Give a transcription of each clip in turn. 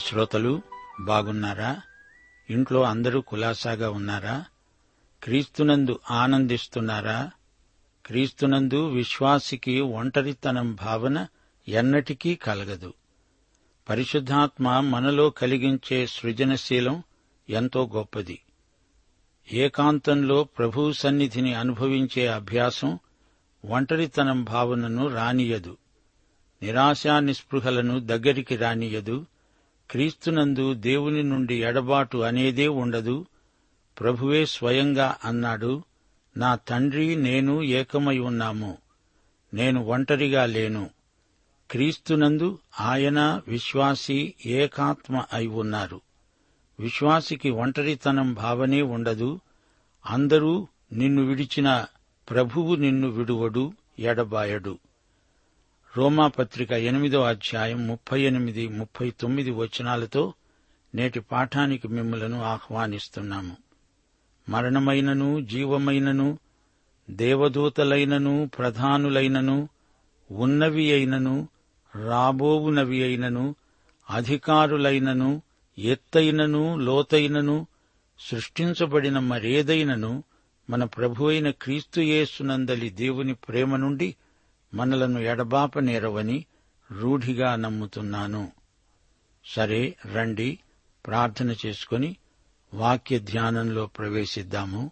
శ్రోతలు బాగున్నారా? ఇంట్లో అందరూ కులాసాగా ఉన్నారా? క్రీస్తునందు ఆనందిస్తున్నారా? క్రీస్తునందు విశ్వాసికి ఒంటరితనం భావన ఎన్నటికీ కలగదు. పరిశుద్ధాత్మ మనలో కలిగించే సృజనశీలం ఎంతో గొప్పది. ఏకాంతంలో ప్రభు సన్నిధిని అనుభవించే అభ్యాసం ఒంటరితనం భావనను రానియదు. నిరాశా నిస్పృహలను దగ్గరికి రానియదు. క్రీస్తునందు దేవుని నుండి ఎడబాటు అనేదే ఉండదు. ప్రభువే స్వయంగా అన్నాడు నా తండ్రి నేను ఏకమై ఉన్నాము. నేను ఒంటరిగా లేను. క్రీస్తునందు ఆయన విశ్వాసి ఏకాత్మ అయి ఉన్నారు. విశ్వాసికి ఒంటరితనం భావనే ఉండదు. అందరూ నిన్ను విడిచిన ప్రభువు నిన్ను విడువడు ఎడబాయడు. రోమాపత్రిక ఎనిమిదో అధ్యాయం ముప్పై ఎనిమిది ముప్పై తొమ్మిది వచనాలతో నేటి పాఠానికి మిమ్మలను ఆహ్వానిస్తున్నాము. మరణమైనను జీవమైనను దేవదూతలైనను ప్రధానులైనను ఉన్నవి అయినను రాబోవునవి అయినను అధికారులైనను ఎత్తైనను లోతైనను సృష్టించబడిన మరేదైనను మన ప్రభువైన క్రీస్తుయేసునందలి దేవుని ప్రేమ నుండి మనలను ఎడబాపనేరవని రూఢిగా నమ్ముతున్నాను. సరే రండి ప్రార్థన చేసుకుని వాక్య ధ్యానంలో ప్రవేశిద్దాము.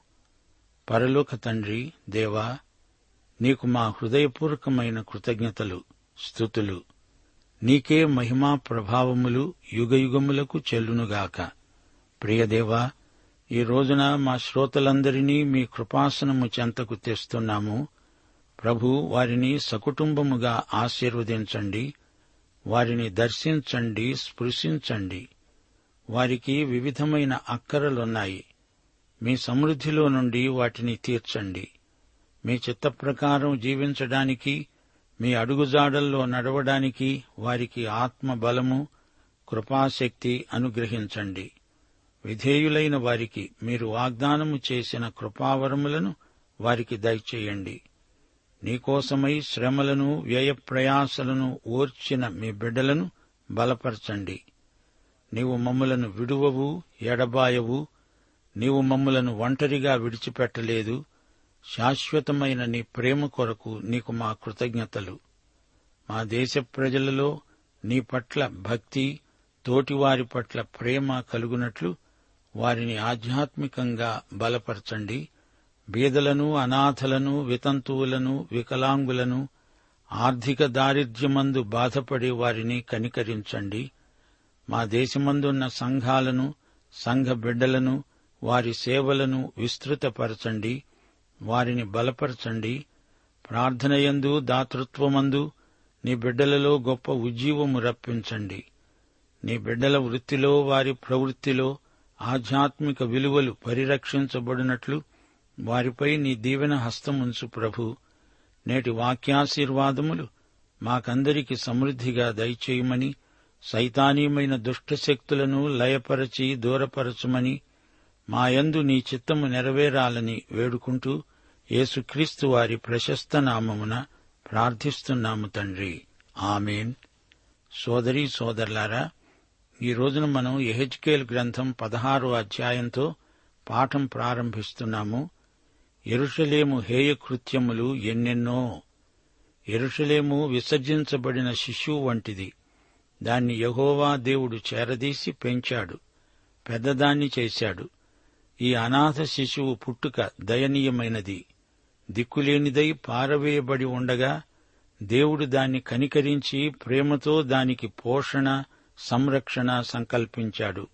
పరలోక తండ్రి దేవా నీకు మా హృదయపూర్వకమైన కృతజ్ఞతలు స్థుతులు. నీకే మహిమా ప్రభావములు యుగయుగములకు చెల్లునుగాక. ప్రియదేవా ఈ రోజున మా శ్రోతలందరినీ మీ కృపాసనము చెంతకు తెస్తున్నాము. ప్రభు వారిని సకుటుంబముగా ఆశీర్వదించండి వారిని దర్శించండి స్పృశించండి. వారికి వివిధమైన అక్కరలున్నాయి. మీ సమృద్ధిలో నుండి వాటిని తీర్చండి. మీ చిత్త ప్రకారం జీవించడానికి మీ అడుగుజాడల్లో నడవడానికి వారికి ఆత్మ బలము కృపాశక్తి అనుగ్రహించండి. విధేయులైన వారికి మీరు వాగ్దానము చేసిన కృపావరములను వారికి దయచేయండి. నీకోసమై శ్రమలను వ్యయప్రయాసలను ఓర్చిన మీ బిడ్డలను బలపరచండి. నీవు మమ్ములను విడువవు ఎడబాయవు. నీవు మమ్ములను ఒంటరిగా విడిచిపెట్టలేదు. శాశ్వతమైన నీ ప్రేమ కొరకు నీకు మా కృతజ్ఞతలు. మా దేశ ప్రజలలో నీ పట్ల భక్తి తోటివారి పట్ల ప్రేమ కలుగునట్లు వారిని ఆధ్యాత్మికంగా బలపరచండి. బీదలను అనాథలను వితంతువులను వికలాంగులను ఆర్థిక దారిద్ర్యమందు బాధపడే వారిని కనికరించండి. మా దేశమందున్న సంఘాలను సంఘ బిడ్డలను వారి సేవలను విస్తృతపరచండి. వారిని బలపరచండి. ప్రార్థనయందు దాతృత్వమందు నీ బిడ్డలలో గొప్ప ఉజ్జీవము రప్పించండి. నీ బిడ్డల వృత్తిలో వారి ప్రవృత్తిలో ఆధ్యాత్మిక విలువలు పరిరక్షించబడినట్లు వారిపై నీ దీవెన హస్తముంచు ప్రభు. నేటి వాక్యాశీర్వాదములు మాకందరికి సమృద్ధిగా దయచేయమని సైతానీయమైన దుష్టశక్తులను లయపరచి దూరపరచమని మాయందు నీ చిత్తము నెరవేరాలని వేడుకుంటూ యేసుక్రీస్తు వారి ప్రశస్త నామమున ప్రార్థిస్తున్నాము తండ్రి. ఆమెన్. సోదరీ సోదరులారా ఈ రోజున మనం ఎహెచ్కేల్ గ్రంథం పదహారో అధ్యాయంతో పాఠం ప్రారంభిస్తున్నాము. ఎరుషలేము హేయకృత్యములు ఎన్నెన్నో. ఎరుషలేము విసర్జించబడిన శిశువు వంటిది. దాన్ని యహోవా దేవుడు చేరదీసి పెంచాడు. పెద్దదాన్ని చేశాడు. ఈ అనాథ శిశువు పుట్టుక దయనీయమైనది. దిక్కులేనిదై పారవేయబడి ఉండగా దేవుడు దాన్ని కనికరించి ప్రేమతో దానికి పోషణ సంరక్షణ సంకల్పించాడు.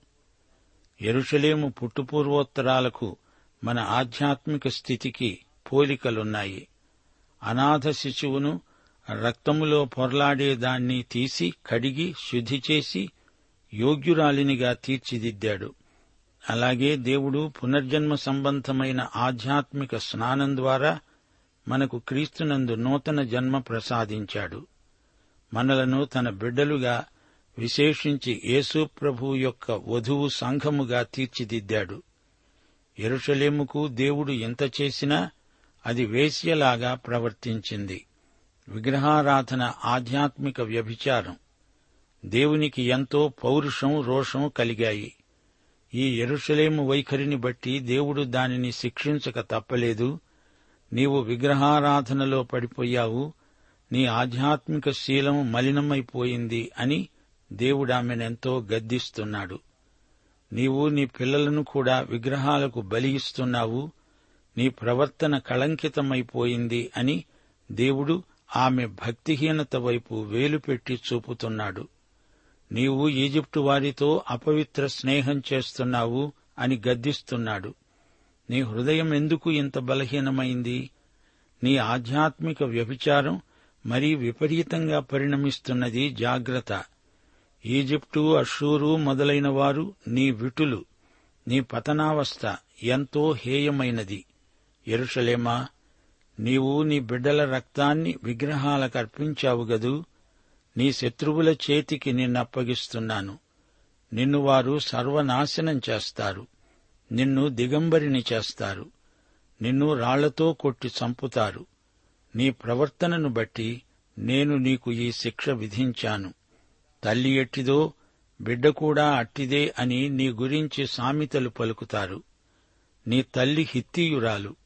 ఎరుషలేము పుట్టుపూర్వోత్తరాలకు మన ఆధ్యాత్మిక స్థితికి పోలికలున్నాయి. అనాథ శిశువును రక్తములో పొర్లాడేదాన్ని తీసి కడిగి శుద్ధి చేసి యోగ్యురాలినిగా తీర్చిదిద్దాడు. అలాగే దేవుడు పునర్జన్మ సంబంధమైన ఆధ్యాత్మిక స్నానం ద్వారా మనకు క్రీస్తునందు నూతన జన్మ ప్రసాదించాడు. మనలను తన బిడ్డలుగా విశేషించి యేసు ప్రభు యొక్క వధువు సంఘముగా తీర్చిదిద్దాడు. ఎరుషలేముకు దేవుడు ఎంత చేసినా అది వేశ్యలాగా ప్రవర్తించింది. విగ్రహారాధన ఆధ్యాత్మిక వ్యభిచారం. దేవునికి ఎంతో పౌరుషం రోషం కలిగాయి. ఈ ఎరుషలేము వైఖరిని బట్టి దేవుడు దానిని శిక్షించక తప్పలేదు. నీవు విగ్రహారాధనలో పడిపోయావు. నీ ఆధ్యాత్మిక శీలం మలినమైపోయింది అని దేవుడామెనెంతో గద్దిస్తున్నాడు. నీవు నీ పిల్లలను కూడా విగ్రహాలకు బలి ఇస్తున్నావు నీ ప్రవర్తన కళంకితమైపోయింది అని దేవుడు ఆమె భక్తిహీనత వైపు వేలుపెట్టి చూపుతున్నాడు. నీవు ఈజిప్టు వారితో అపవిత్ర స్నేహం చేస్తున్నావు అని గద్దిస్తున్నాడు. నీ హృదయం ఎందుకు ఇంత బలహీనమైంది? నీ ఆధ్యాత్మిక వ్యభిచారం మరీ విపరీతంగా పరిణమిస్తున్నది జాగ్రత్త. ఈజిప్టు అషూరు మొదలైన వారు నీ విటులు నీ పతనావస్థ ఎంతో హేయమైనది. ఎరుషలేమా నీవు నీ బిడ్డల రక్తాన్ని విగ్రహాలకు అర్పించావు గదూ నీ శత్రువుల చేతికి నిన్నప్పగిస్తున్నాను. నిన్ను వారు సర్వనాశనం చేస్తారు. నిన్ను దిగంబరిని చేస్తారు. నిన్ను రాళ్ళతో కొట్టి చంపుతారు. నీ ప్రవర్తనను బట్టి నేను నీకు ఈ శిక్ష విధించాను. తల్లి ఎట్టిదో బిడ్డ కూడా అట్టిదే అని నీ గురించి సామెతలు పలుకుతారు. నీ తల్లి హిత్తీయురాలు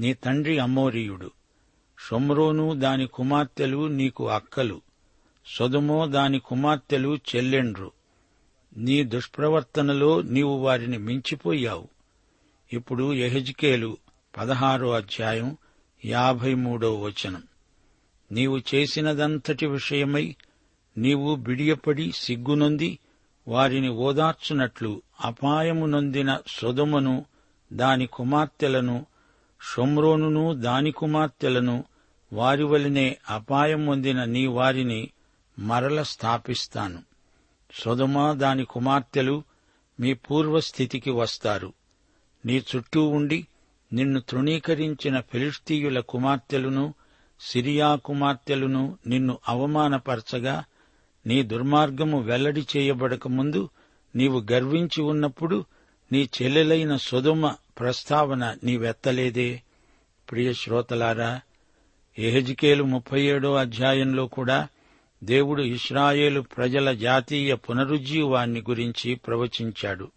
నీ తండ్రి అమోరీయుడు. షొమ్రోను దాని కుమార్తెలు నీకు అక్కలు. సొదుమో దాని కుమార్తెలు చెల్లెండ్రు. నీ దుష్ప్రవర్తనలో నీవు వారిని మించిపోయావు. ఇప్పుడు ఎహెజ్కేలు పదహారో అధ్యాయం యాభై మూడో వచనం. నీవు చేసినదంతటి విషయమై నీవు బిడియపడి సిగ్గునొంది వారిని ఓదార్చునట్లు అపాయము నొందిన సొదమును దాని కుమార్తెలను షొమ్రోనును దాని కుమార్తెలను వారి వలనే అపాయం పొందిన నీ వారిని మరల స్థాపిస్తాను. సొదమ దాని కుమార్తెలు మీ పూర్వస్థితికి వస్తారు. నీ చుట్టూ ఉండి నిన్ను తృణీకరించిన ఫిలిస్తీయుల కుమార్తెలను సిరియా కుమార్తెలను నిన్ను అవమానపరచగా నీ దుర్మార్గము వెల్లడి చేయబడకముందు నీవు గర్వించి ఉన్నప్పుడు నీ చెల్లెలైన సుధుమ ప్రస్తావన నీవెత్తలేదే. ప్రియ శ్రోతలారా ఎహెజికేలు ముప్పై ఏడో అధ్యాయంలో కూడా దేవుడు ఇస్రాయేలు ప్రజల జాతీయ పునరుజ్జీవాన్ని గురించి ప్రవచించాడు.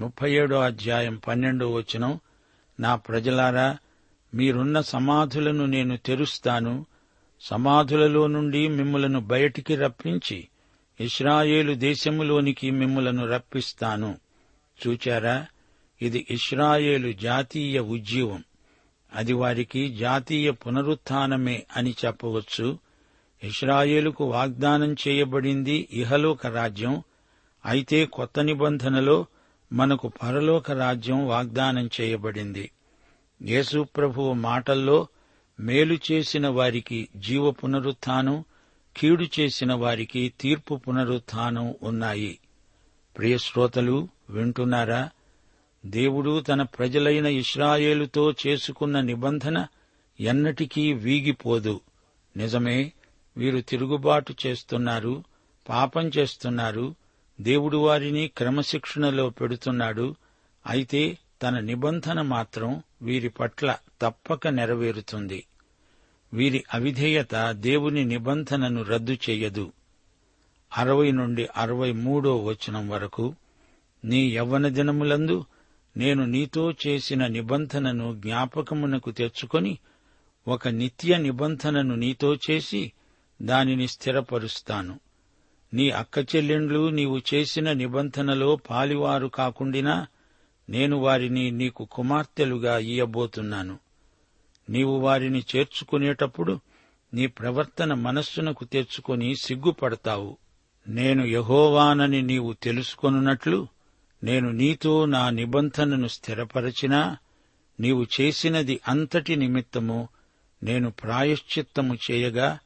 ముప్పై ఏడో అధ్యాయం పన్నెండో వచనం నా ప్రజలారా మీరున్న సమాధులను నేను తెరుస్తాను సమాధులలో నుండి మిమ్ములను బయటికి రప్పించి ఇస్రాయేలు దేశములోనికి మిమ్ములను రప్పిస్తాను. చూచారా? ఇది ఇస్రాయేలు జాతీయ ఉజ్జీవం. అది వారికి జాతీయ పునరుత్నమే అని చెప్పవచ్చు. ఇస్రాయేలుకు వాగ్దానం చేయబడింది ఇహలోక రాజ్యం. అయితే కొత్త నిబంధనలో మనకు పరలోక రాజ్యం వాగ్దానం చేయబడింది. యేసు ప్రభువు మాటల్లో మేలు చేసిన వారికి జీవ పునరుత్థానం కీడు చేసిన వారికి తీర్పు పునరుత్థానం ఉన్నాయి. ప్రియశ్రోతలు వింటున్నారా? దేవుడు తన ప్రజలైన ఇస్రాయేలుతో చేసుకున్న నిబంధన ఎన్నటికీ వీగిపోదు. నిజమే వీరు తిరుగుబాటు చేస్తున్నారు పాపం చేస్తున్నారు దేవుడు వారిని క్రమశిక్షణలో పెడుతున్నాడు అయితే తన నిబంధన మాత్రం వీరి పట్ల తప్పక నెరవేరుతుంది. వీరి అవిధేయత దేవుని నిబంధనను రద్దు చెయ్యదు అరవై నుండి అరవై మూడో వచనం వరకు నీ యవ్వన దినములందు నేను నీతో చేసిన నిబంధనను జ్ఞాపకమునకు తెచ్చుకొని ఒక నిత్య నిబంధనను నీతో చేసి దానిని స్థిరపరుస్తాను. నీ అక్క చెల్లెండ్లు నీవు చేసిన నిబంధనలో పాలివారు కాకుండినా నేను వారిని నీకు కుమార్తెలుగా ఇయ్యబోతున్నాను. నీవు వారిని చేర్చుకునేటప్పుడు నీ ప్రవర్తన మనస్సునకు తెచ్చుకొని సిగ్గుపడతావు. నేను యహోవానని నీవు తెలుసుకొనున్నట్లు నేను నీతో నా నిబంధనను స్థిరపరచినా నీవు చేసినది అంతటి నిమిత్తము నేను ప్రాయశ్చిత్తము చేయగా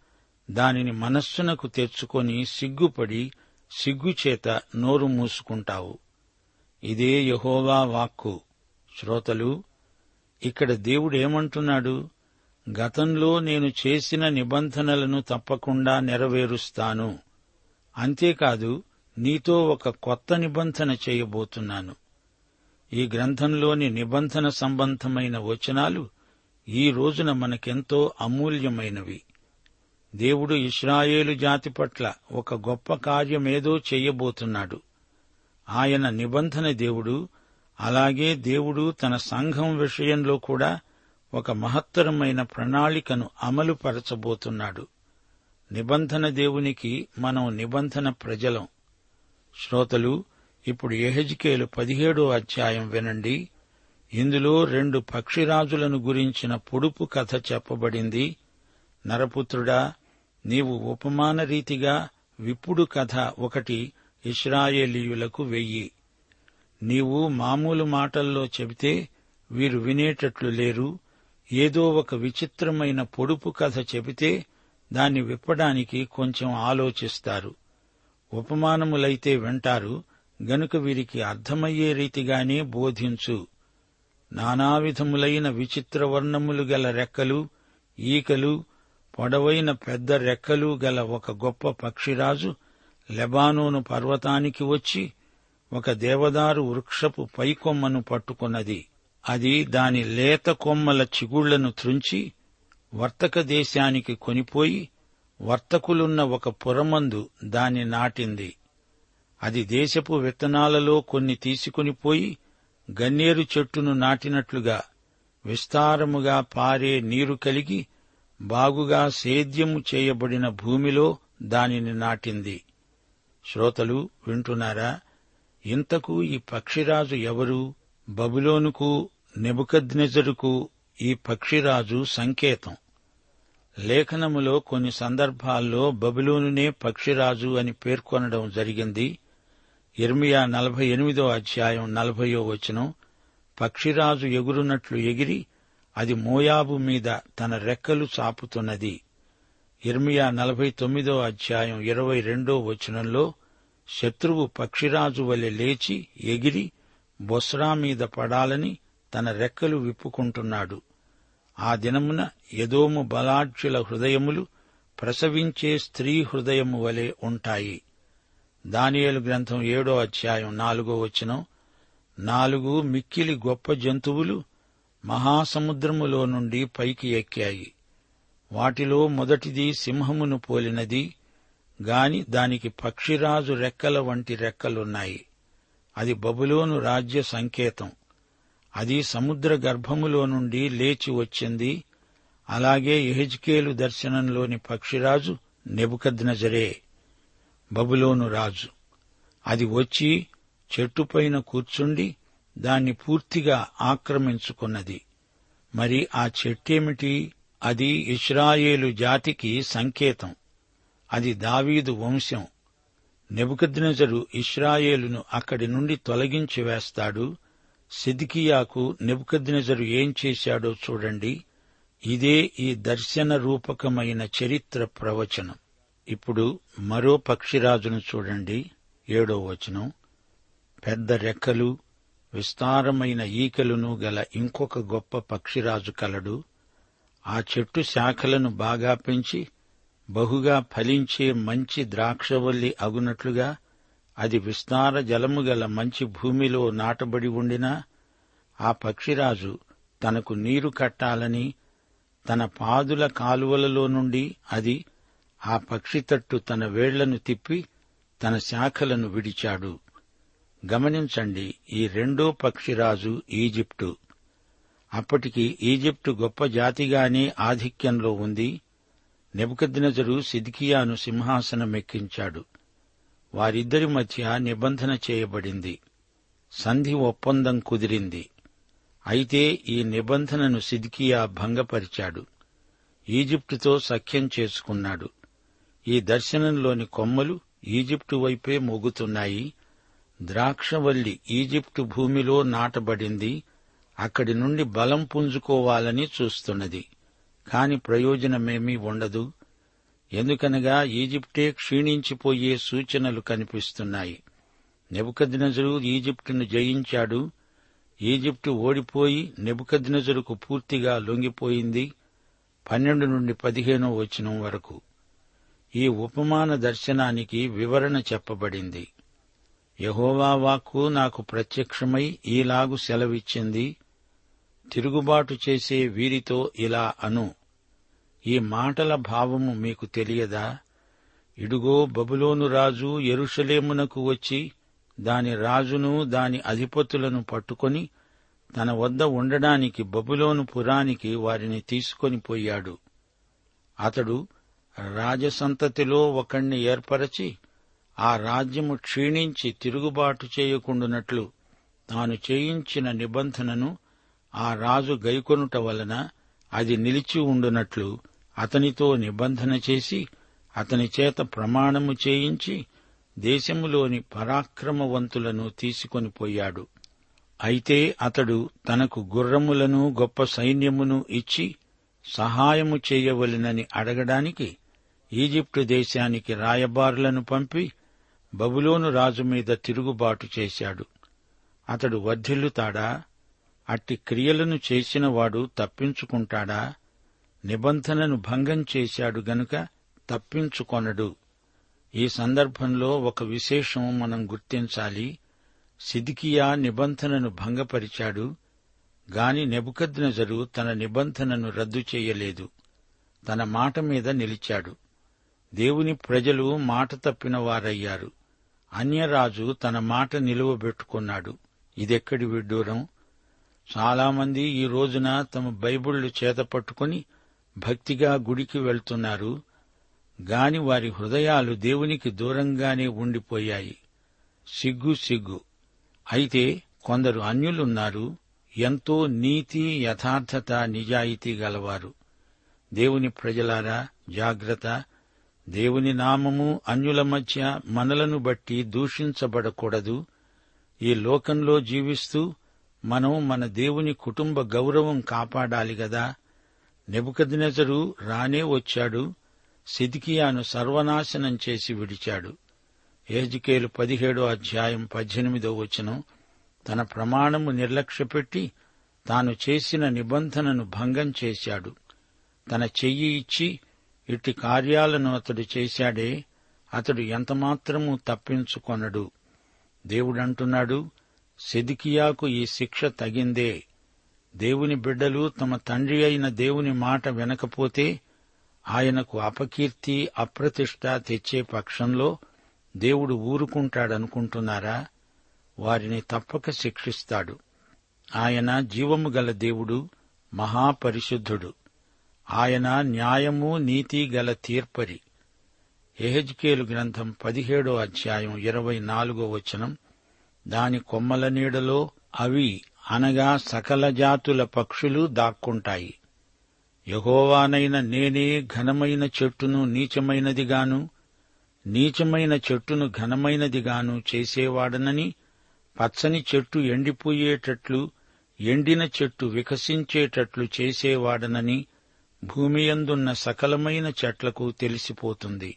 దానిని మనస్సునకు తెచ్చుకొని సిగ్గుపడి సిగ్గుచేత నోరు మూసుకుంటావు. ఇదే యహోవా వాక్కు. శ్రోతలు ఇక్కడ దేవుడేమంటున్నాడు గతంలో నేను చేసిన నిబంధనలను తప్పకుండా నెరవేరుస్తాను. అంతేకాదు నీతో ఒక కొత్త నిబంధన చేయబోతున్నాను. ఈ గ్రంథంలోని నిబంధన సంబంధమైన వచనాలు ఈ రోజున మనకెంతో అమూల్యమైనవి. దేవుడు ఇస్రాయేలు జాతి పట్ల ఒక గొప్ప కార్యమేదో చెయ్యబోతున్నాడు ఆయన నిబంధన దేవుడు అలాగే దేవుడు తన సంఘం విషయంలో కూడా ఒక మహత్తరమైన ప్రణాళికను అమలుపరచబోతున్నాడు. నిబంధన దేవునికి మనం నిబంధన ప్రజలం. శ్రోతలు ఇప్పుడు ఎహెజ్కేలు పదిహేడో అధ్యాయం వినండి. ఇందులో రెండు పక్షిరాజులను గురించిన పొడుపు కథ చెప్పబడింది. నరపుత్రుడా నీవు ఉపమాన రీతిగా విప్పుడు కథ ఒకటి ఇస్రాయేలీయులకు వెయ్యి. నీవు మామూలు మాటల్లో చెబితే వీరు వినేటట్లు లేరు. ఏదో ఒక విచిత్రమైన పొడుపు కథ చెబితే దాన్ని విప్పడానికి కొంచెం ఆలోచిస్తారు. ఉపమానములైతే వింటారు గనుక వీరికి అర్థమయ్యే రీతిగానే బోధించు. నానావిధములైన విచిత్ర వర్ణములు గల రెక్కలు ఈకలు పొడవైన పెద్ద రెక్కలు గల ఒక గొప్ప పక్షిరాజు లెబానోను పర్వతానికి వచ్చి ఒక దేవదారు వృక్షపు పైకొమ్మను పట్టుకున్నది. అది దాని లేత కొమ్మల చిగుళ్ళను త్రుంచి వర్తక దేశానికి కొనిపోయి వర్తకులున్న ఒక పురమందు దాన్ని నాటింది. అది దేశపు విత్తనాలలో కొన్ని తీసుకునిపోయి గన్నేరు చెట్టును నాటినట్లుగా విస్తారముగా పారే నీరు కలిగి బాగుగా సేద్యము చేయబడిన భూమిలో దానిని నాటింది. శ్రోతలు వింటున్నారా? ఇంతకు ఈ పక్షిరాజు ఎవరు? బబులోనుకు నెబుకద్నెజరుకు ఈ పక్షిరాజు సంకేతం. లేఖనములో కొన్ని సందర్భాల్లో బబులోనునే పక్షిరాజు అని పేర్కొనడం జరిగింది. ఇర్మియా నలభై ఎనిమిదో అధ్యాయం నలభయో వచనం. పక్షిరాజు ఎగురునట్లు ఎగిరి అది మోయాబు మీద తన రెక్కలు చాపుతున్నది. ఇర్మియా నలభై తొమ్మిదో అధ్యాయం ఇరవై రెండో వచనంలో శత్రువు పక్షిరాజు వలె లేచి ఎగిరి బొస్రా మీద పడాలని తన రెక్కలు విప్పుకుంటున్నాడు. ఆ దినమున ఎదోము బలాఢ్యుల హృదయములు ప్రసవించే స్త్రీ హృదయము వలె ఉంటాయి. దానియేలు గ్రంథం ఏడో అధ్యాయం నాలుగో వచనం. నాలుగు మిక్కిలి గొప్ప జంతువులు మహాసముద్రములో నుండి పైకి ఎక్కాయి. వాటిలో మొదటిది సింహమును పోలినది. గాని దానికి పక్షిరాజు రెక్కల వంటి రెక్కలున్నాయి. అది బబులోను రాజ్య సంకేతం. అది సముద్ర గర్భములో నుండి లేచి వచ్చింది. అలాగే ఎహెజ్కేలు దర్శనంలోని పక్షిరాజు నెబుకద్నజరే బబులోను రాజు. అది వచ్చి చెట్టుపైన కూర్చుండి దాన్ని పూర్తిగా ఆక్రమించుకున్నది. మరి ఆ చెట్టేమిటి? అది ఇస్రాయేలు జాతికి సంకేతం. అది దావీదు వంశం. నెబుకద్నెజరు ఇస్రాయేలును అక్కడి నుండి తొలగించి వేస్తాడు. సిద్కియాకు నెబుకద్నెజరు ఏం చేశాడో చూడండి. ఇదే ఈ దర్శన రూపకమైన చరిత్ర ప్రవచనం. ఇప్పుడు మరో పక్షిరాజును చూడండి. ఏడో వచనం. పెద్ద రెక్కలు విస్తారమైన ఈకలును గల ఇంకొక గొప్ప పక్షిరాజు కలడు. ఆ చెట్టు శాఖలను బాగా పెంచి బహుగా ఫలించే మంచి ద్రాక్షవల్లి అగునట్లుగా అది విస్తార జలము గల మంచి భూమిలో నాటబడి ఉండినా ఆ పక్షిరాజు తనకు నీరు కట్టాలని తన పాదుల కాలువలలో నుండి అది ఆ పక్షి తట్టు తన వేళ్ళను తిప్పి తన శాఖలను విడిచాడు. గమనించండి ఈ రెండో పక్షిరాజు ఈజిప్టు. అప్పటికి ఈజిప్టు గొప్ప జాతిగానే ఆధిక్యంలో ఉంది. నెబుకద్నజరు సిద్కియాను సింహాసనమెక్కించాడు. వారిద్దరి మధ్య నిబంధన చేయబడింది. సంధి ఒప్పందం కుదిరింది. అయితే ఈ నిబంధనను సిద్కియా భంగపరిచాడు. ఈజిప్టుతో సఖ్యం చేసుకున్నాడు. ఈ దర్శనంలోని కొమ్మలు ఈజిప్టు వైపే మోగుతున్నాయి. ద్రాక్షవల్లి ఈజిప్టు భూమిలో నాటబడింది. అక్కడి నుండి బలం పుంజుకోవాలని చూస్తున్నది. కాని ప్రయోజనమేమీ ఉండదు. ఎందుకనగా ఈజిప్టే క్షీణించిపోయే సూచనలు కనిపిస్తున్నాయి. నెబుకద్నజరు ఈజిప్టును జయించాడు. ఈజిప్టు ఓడిపోయి నెబుకద్నజరుకు పూర్తిగా లొంగిపోయింది పన్నెండు నుండి పదిహేనో వచనం వరకు. ఈ ఉపమాన దర్శనానికి వివరణ చెప్పబడింది. యహోవా వాక్కు నాకు ప్రత్యక్షమై ఈలాగు సెలవిచ్చింది. తిరుగుబాటు చేసే వీరితో ఇలా అను. ఈ మాటల భావము మీకు తెలియదా? ఇడుగో బబులోను రాజు ఎరుషలేమునకు వచ్చి దాని రాజును దాని అధిపతులను పట్టుకొని తన వద్ద ఉండడానికి బబులోను పురానికి వారిని తీసుకొని పోయాడు. అతడు రాజసంతతిలో ఒకణ్ణి ఏర్పరచి ఆ రాజ్యము క్షీణించి తిరుగుబాటు చేయకుండునట్లు తాను చేయించిన నిబంధనను ఆ రాజు గైకొనుట వలన అది నిలిచి ఉండునట్లు అతనితో నిబంధన చేసి అతని చేత ప్రమాణము చేయించి దేశములోని పరాక్రమవంతులను తీసుకొని పోయాడు. అయితే అతడు తనకు గుర్రములను గొప్ప సైన్యమును ఇచ్చి సహాయము చేయవలెనని అడగడానికి ఈజిప్టు దేశానికి రాయబారులను పంపి బబులోను రాజు మీద తిరుగుబాటు చేశాడు. అతడు వర్ధిల్లుతాడా? అట్టి క్రియలను చేసినవాడు తప్పించుకుంటాడా? నిబంధనను భంగం చేశాడు గనుక తప్పించుకొనడు. ఈ సందర్భంలో ఒక విశేషం మనం గుర్తించాలి. సిదికియా నిబంధనను భంగపరిచాడు గాని నెబుకద్నజరు తన నిబంధనను రద్దు చేయలేదు. తన మాట మీద నిలిచాడు. దేవుని ప్రజలు మాట తప్పిన వారయ్యారు అన్యరాజు తన మాట నిలువబెట్టుకున్నాడు. ఇదెక్కడి విడ్డూరం? చాలామంది ఈ రోజున తమ బైబిళ్ళు చేత పట్టుకుని భక్తిగా గుడికి వెళ్తున్నారు గాని వారి హృదయాలు దేవునికి దూరంగానే ఉండిపోయాయి. సిగ్గు సిగ్గు. అయితే కొందరు అన్యులున్నారు ఎంతో నీతి యథార్థత నిజాయితీ గలవారు. దేవుని ప్రజలారా జాగ్రత్త. దేవుని నామము అన్యుల మధ్య మనలను బట్టి దూషించబడకూడదు. ఈ లోకంలో జీవిస్తూ మనం మన దేవుని కుటుంబ గౌరవం కాపాడాలి గదా. నెబుకద్నెజరు రానే వచ్చాడు సిదికియాను సర్వనాశనం చేసి విడిచాడు. ఏజికేలు పదిహేడో అధ్యాయం పద్దెనిమిదో వచనం తన ప్రమాణము నిర్లక్ష్యపెట్టి తాను చేసిన నిబంధనను భంగం చేశాడు. తన చెయ్యి ఇచ్చి ఇట్టి కార్యాలను అతడు చేశాడే అతడు ఎంతమాత్రమూ తప్పించుకొనడు. దేవుడంటున్నాడు సెదికియాకు ఈ శిక్ష తగిందే. దేవుని బిడ్డలు తమ తండ్రి అయిన దేవుని మాట వినకపోతే ఆయనకు అపకీర్తి అప్రతిష్ట తెచ్చే పక్షంలో దేవుడు ఊరుకుంటాడనుకుంటున్నారా? వారిని తప్పక శిక్షిస్తాడు. ఆయన జీవము గల దేవుడు మహాపరిశుద్ధుడు. ఆయన న్యాయము నీతి గల తీర్పరి. ఎహెజ్కేలు గ్రంథం పదిహేడో అధ్యాయం ఇరవై నాలుగో వచనం దాని కొమ్మల నీడలో అవి అనగా సకల జాతుల పక్షులు దాక్కుంటాయి. యహోవానైన నేనే ఘనమైన చెట్టును నీచమైనదిగాను నీచమైన చెట్టును ఘనమైనదిగాను చేసేవాడనని పచ్చని చెట్టు ఎండిపోయేటట్లు ఎండిన చెట్టు వికసించేటట్లు చేసేవాడనని భూమియందున్న సకలమైన చెట్లకు తెలిసిపోతుంది.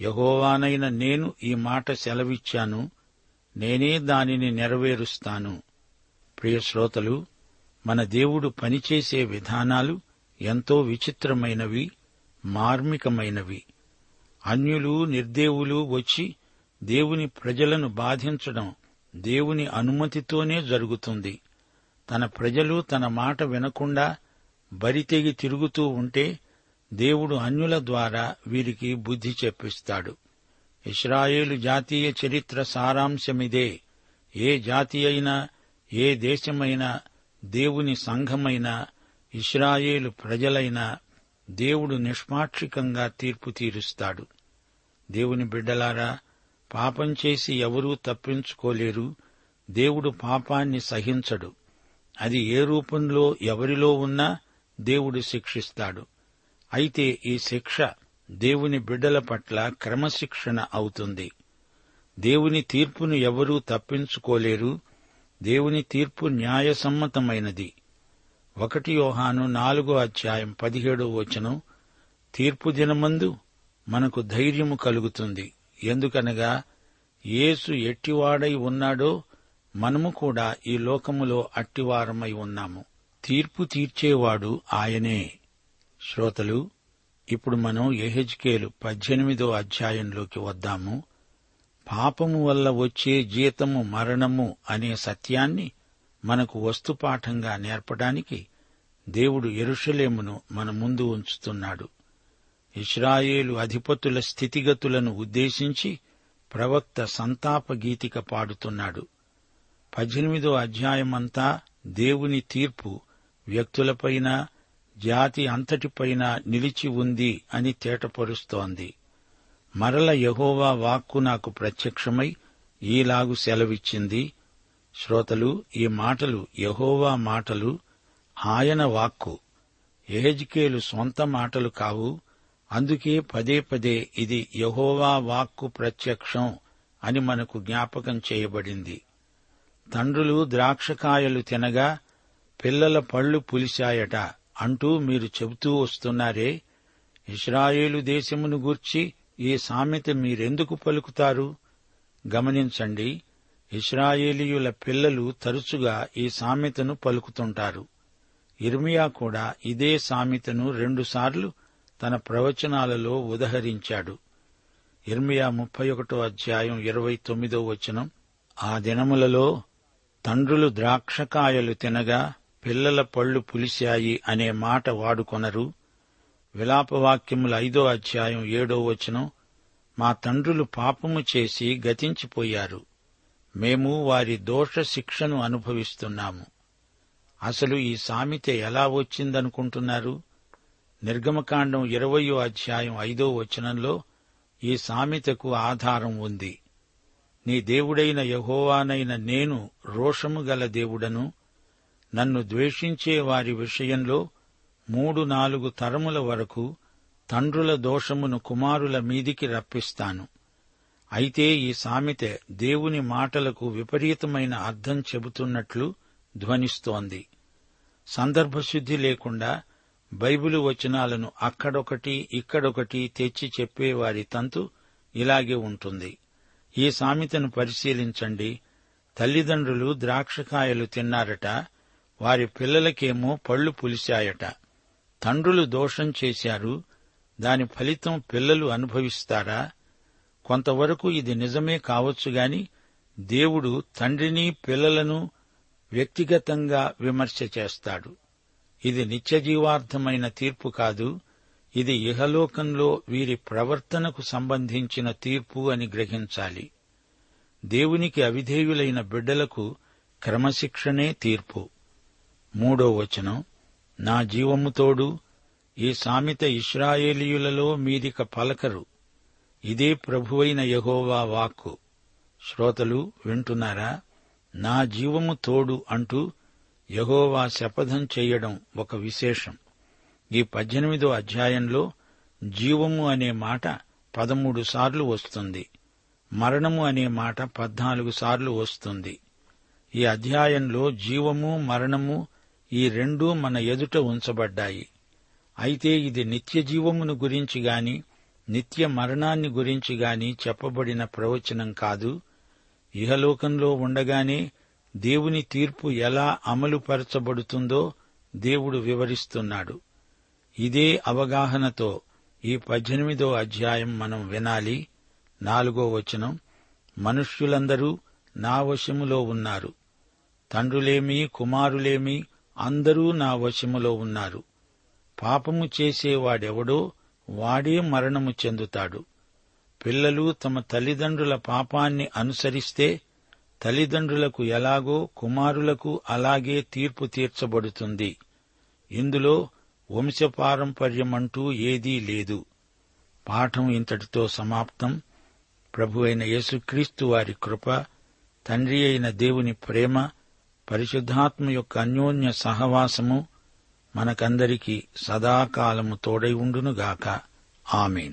యహోవానైన నేను ఈ మాట సెలవిచ్చాను. నేనే దానిని నెరవేరుస్తాను. ప్రియ శ్రోతలు మన దేవుడు పనిచేసే విధానాలు ఎంతో విచిత్రమైనవి మార్మికమైనవి. అన్యులు నిర్దేవులు వచ్చి దేవుని ప్రజలను బాధించడం దేవుని అనుమతితోనే జరుగుతుంది. తన ప్రజలు తన మాట వినకుండా బరితెగి తిరుగుతూ ఉంటే దేవుడు అన్యుల ద్వారా వీరికి బుద్ధి చెప్పిస్తాడు. ఇస్రాయేలు జాతీయ చరిత్ర సారాంశమిదే. ఏ జాతి అయినా ఏ దేశమైనా దేవుని సంఘమైనా ఇస్రాయేలు ప్రజలైనా దేవుడు నిష్పాక్షికంగా తీర్పు తీరుస్తాడు. దేవుని బిడ్డలారా పాపం చేసి ఎవరూ తప్పించుకోలేరు. దేవుడు పాపాన్ని సహించడు. అది ఏ రూపంలో ఎవరిలో ఉన్నా దేవుడు శిక్షిస్తాడు. అయితే ఈ శిక్ష దేవుని బిడ్డల పట్ల క్రమశిక్షణ అవుతుంది. దేవుని తీర్పును ఎవరూ తప్పించుకోలేరు. దేవుని తీర్పు న్యాయసమ్మతమైనది. ఒకటి యోహాను నాలుగో అధ్యాయం పదిహేడో వచనం తీర్పు దినమందు మనకు ధైర్యము కలుగుతుంది. ఎందుకనగా యేసు ఎట్టివాడై ఉన్నాడో మనము కూడా ఈ లోకములో అట్టివారమై ఉన్నాము. తీర్పు తీర్చేవాడు ఆయనే. శ్రోతలు ఇప్పుడు మనం ఎహెజ్కేలు పద్దెనిమిదో అధ్యాయంలోకి వద్దాము. పాపము వల్ల వచ్చే జీతము మరణము అనే సత్యాన్ని మనకు వస్తుపాఠంగా నేర్పడానికి దేవుడు ఎరుషలేమును మన ముందు ఉంచుతున్నాడు. ఇస్రాయేలు అధిపతుల స్థితిగతులను ఉద్దేశించి ప్రవక్త సంతాప గీతిక పాడుతున్నాడు. పద్దెనిమిదో అధ్యాయమంతా దేవుని తీర్పు వ్యక్తులపైన జాతి అంతటిపైన నిలిచి ఉంది అని తేటపరుస్తోంది. మరల యహోవా వాక్కు నాకు ప్రత్యక్షమై ఈలాగు సెలవిచ్చింది. శ్రోతలు ఈ మాటలు యహోవా మాటలు ఆయన వాక్కు. ఏజ్కేలు సొంత మాటలు కావు. అందుకే పదే పదే ఇది యహోవా వాక్కు ప్రత్యక్షం అని మనకు జ్ఞాపకం చేయబడింది. తండ్రులు ద్రాక్షకాయలు తినగా పిల్లల పళ్ళు పులిశాయట. అంటూ మీరు చెబుతూ వస్తున్నారే ఇస్రాయేలు దేశమును గూర్చి ఈ సామెత మీరెందుకు పలుకుతారు? గమనించండి ఇస్రాయేలీయుల పిల్లలు తరచుగా ఈ సామెతను పలుకుతుంటారు. ఇర్మియా కూడా ఇదే సామెతను రెండుసార్లు తన ప్రవచనాలలో ఉదహరించాడు. ఇర్మియా ముప్పై ఒకటో అధ్యాయం ఇరవై తొమ్మిదో వచనం ఆ దినములలో తండ్రులు ద్రాక్షకాయలు తినగా పిల్లల పళ్ళు పులిశాయి అనే మాట వాడుకొనరు. విలాపవాక్యముల ఐదో అధ్యాయం ఏడో వచనం మా తండ్రులు పాపము చేసి గతించిపోయారు. మేము వారి దోష శిక్షను అనుభవిస్తున్నాము. అసలు ఈ సామెత ఎలా వచ్చిందనుకుంటున్నారు? నిర్గమకాండం ఇరవయో అధ్యాయం ఐదో వచనంలో ఈ సామెతకు ఆధారం ఉంది. నీ దేవుడైన యహోవానైన నేను రోషము గల దేవుడను నన్ను ద్వేషించే వారి విషయంలో మూడు నాలుగు తరముల వరకు తండ్రుల దోషమును కుమారుల మీదికి రప్పిస్తాను. అయితే ఈ సామెత దేవుని మాటలకు విపరీతమైన అర్థం చెబుతున్నట్లు ధ్వనిస్తోంది. సందర్భశుద్ధి లేకుండా బైబిలు వచనాలను అక్కడొకటి ఇక్కడొకటి తెచ్చి చెప్పేవారి తంతు ఇలాగే ఉంటుంది. ఈ సామెతను పరిశీలించండి. తల్లిదండ్రులు ద్రాక్షకాయలు తిన్నారట వారి పిల్లలకేమో పళ్ళు పులిశాయట. తండ్రులు దోషం చేశారు. దాని ఫలితం పిల్లలు అనుభవిస్తారా? కొంతవరకు ఇది నిజమే కావచ్చుగాని దేవుడు తండ్రిని పిల్లలను వ్యక్తిగతంగా విమర్శ చేస్తాడు. ఇది నిత్యజీవార్థమైన తీర్పు కాదు. ఇది ఇహలోకంలో వీరి ప్రవర్తనకు సంబంధించిన తీర్పు అని గ్రహించాలి. దేవునికి అవిధేయులైన బిడ్డలకు క్రమశిక్షణే తీర్పు. మూడో వచనం నా జీవముతోడు ఈ సామెత ఇస్రాయేలీయులలో మీదిక పలకరు. ఇదే ప్రభువైన యహోవా వాక్కు. శ్రోతలు వింటున్నారా? నా జీవము తోడు అంటూ యహోవా శపథం చేయడం ఒక విశేషం. ఈ పద్దెనిమిదో అధ్యాయంలో జీవము అనే మాట పదమూడు సార్లు వస్తుంది. మరణము అనే మాట పద్నాలుగు సార్లు వస్తుంది. ఈ అధ్యాయంలో జీవము మరణము ఈ రెండూ మన ఎదుట ఉంచబడ్డాయి. అయితే ఇది నిత్య జీవమును గురించి గాని నిత్య మరణాన్ని గురించి గాని చెప్పబడిన ప్రవచనం కాదు. ఇహలోకంలో ఉండగానే దేవుని తీర్పు ఎలా అమలుపరచబడుతుందో దేవుడు వివరిస్తున్నాడు. ఇదే అవగాహనతో ఈ పద్దెనిమిదో అధ్యాయం మనం వినాలి. నాలుగో వచనం మనుష్యులందరూ నా వశములో ఉన్నారు. తండ్రులేమి కుమారులేమి అందరూ నా వశములో ఉన్నారు. పాపము చేసేవాడెవడో వాడే మరణము చెందుతాడు. పిల్లలు తమ తల్లిదండ్రుల పాపాన్ని అనుసరిస్తే తల్లిదండ్రులకు ఎలాగో కుమారులకు అలాగే తీర్పు తీర్చబడుతుంది. ఇందులో వంశపారంపర్యమంటూ ఏదీ లేదు. పాఠం ఇంతటితో సమాప్తం. ప్రభు అయిన యేసుక్రీస్తు వారి కృప తండ్రి అయిన దేవుని ప్రేమ పరిశుద్ధాత్మ యొక్క అన్యోన్య సహవాసము మనకందరికీ సదాకాలము తోడై ఉండునుగాక. ఆమెన్.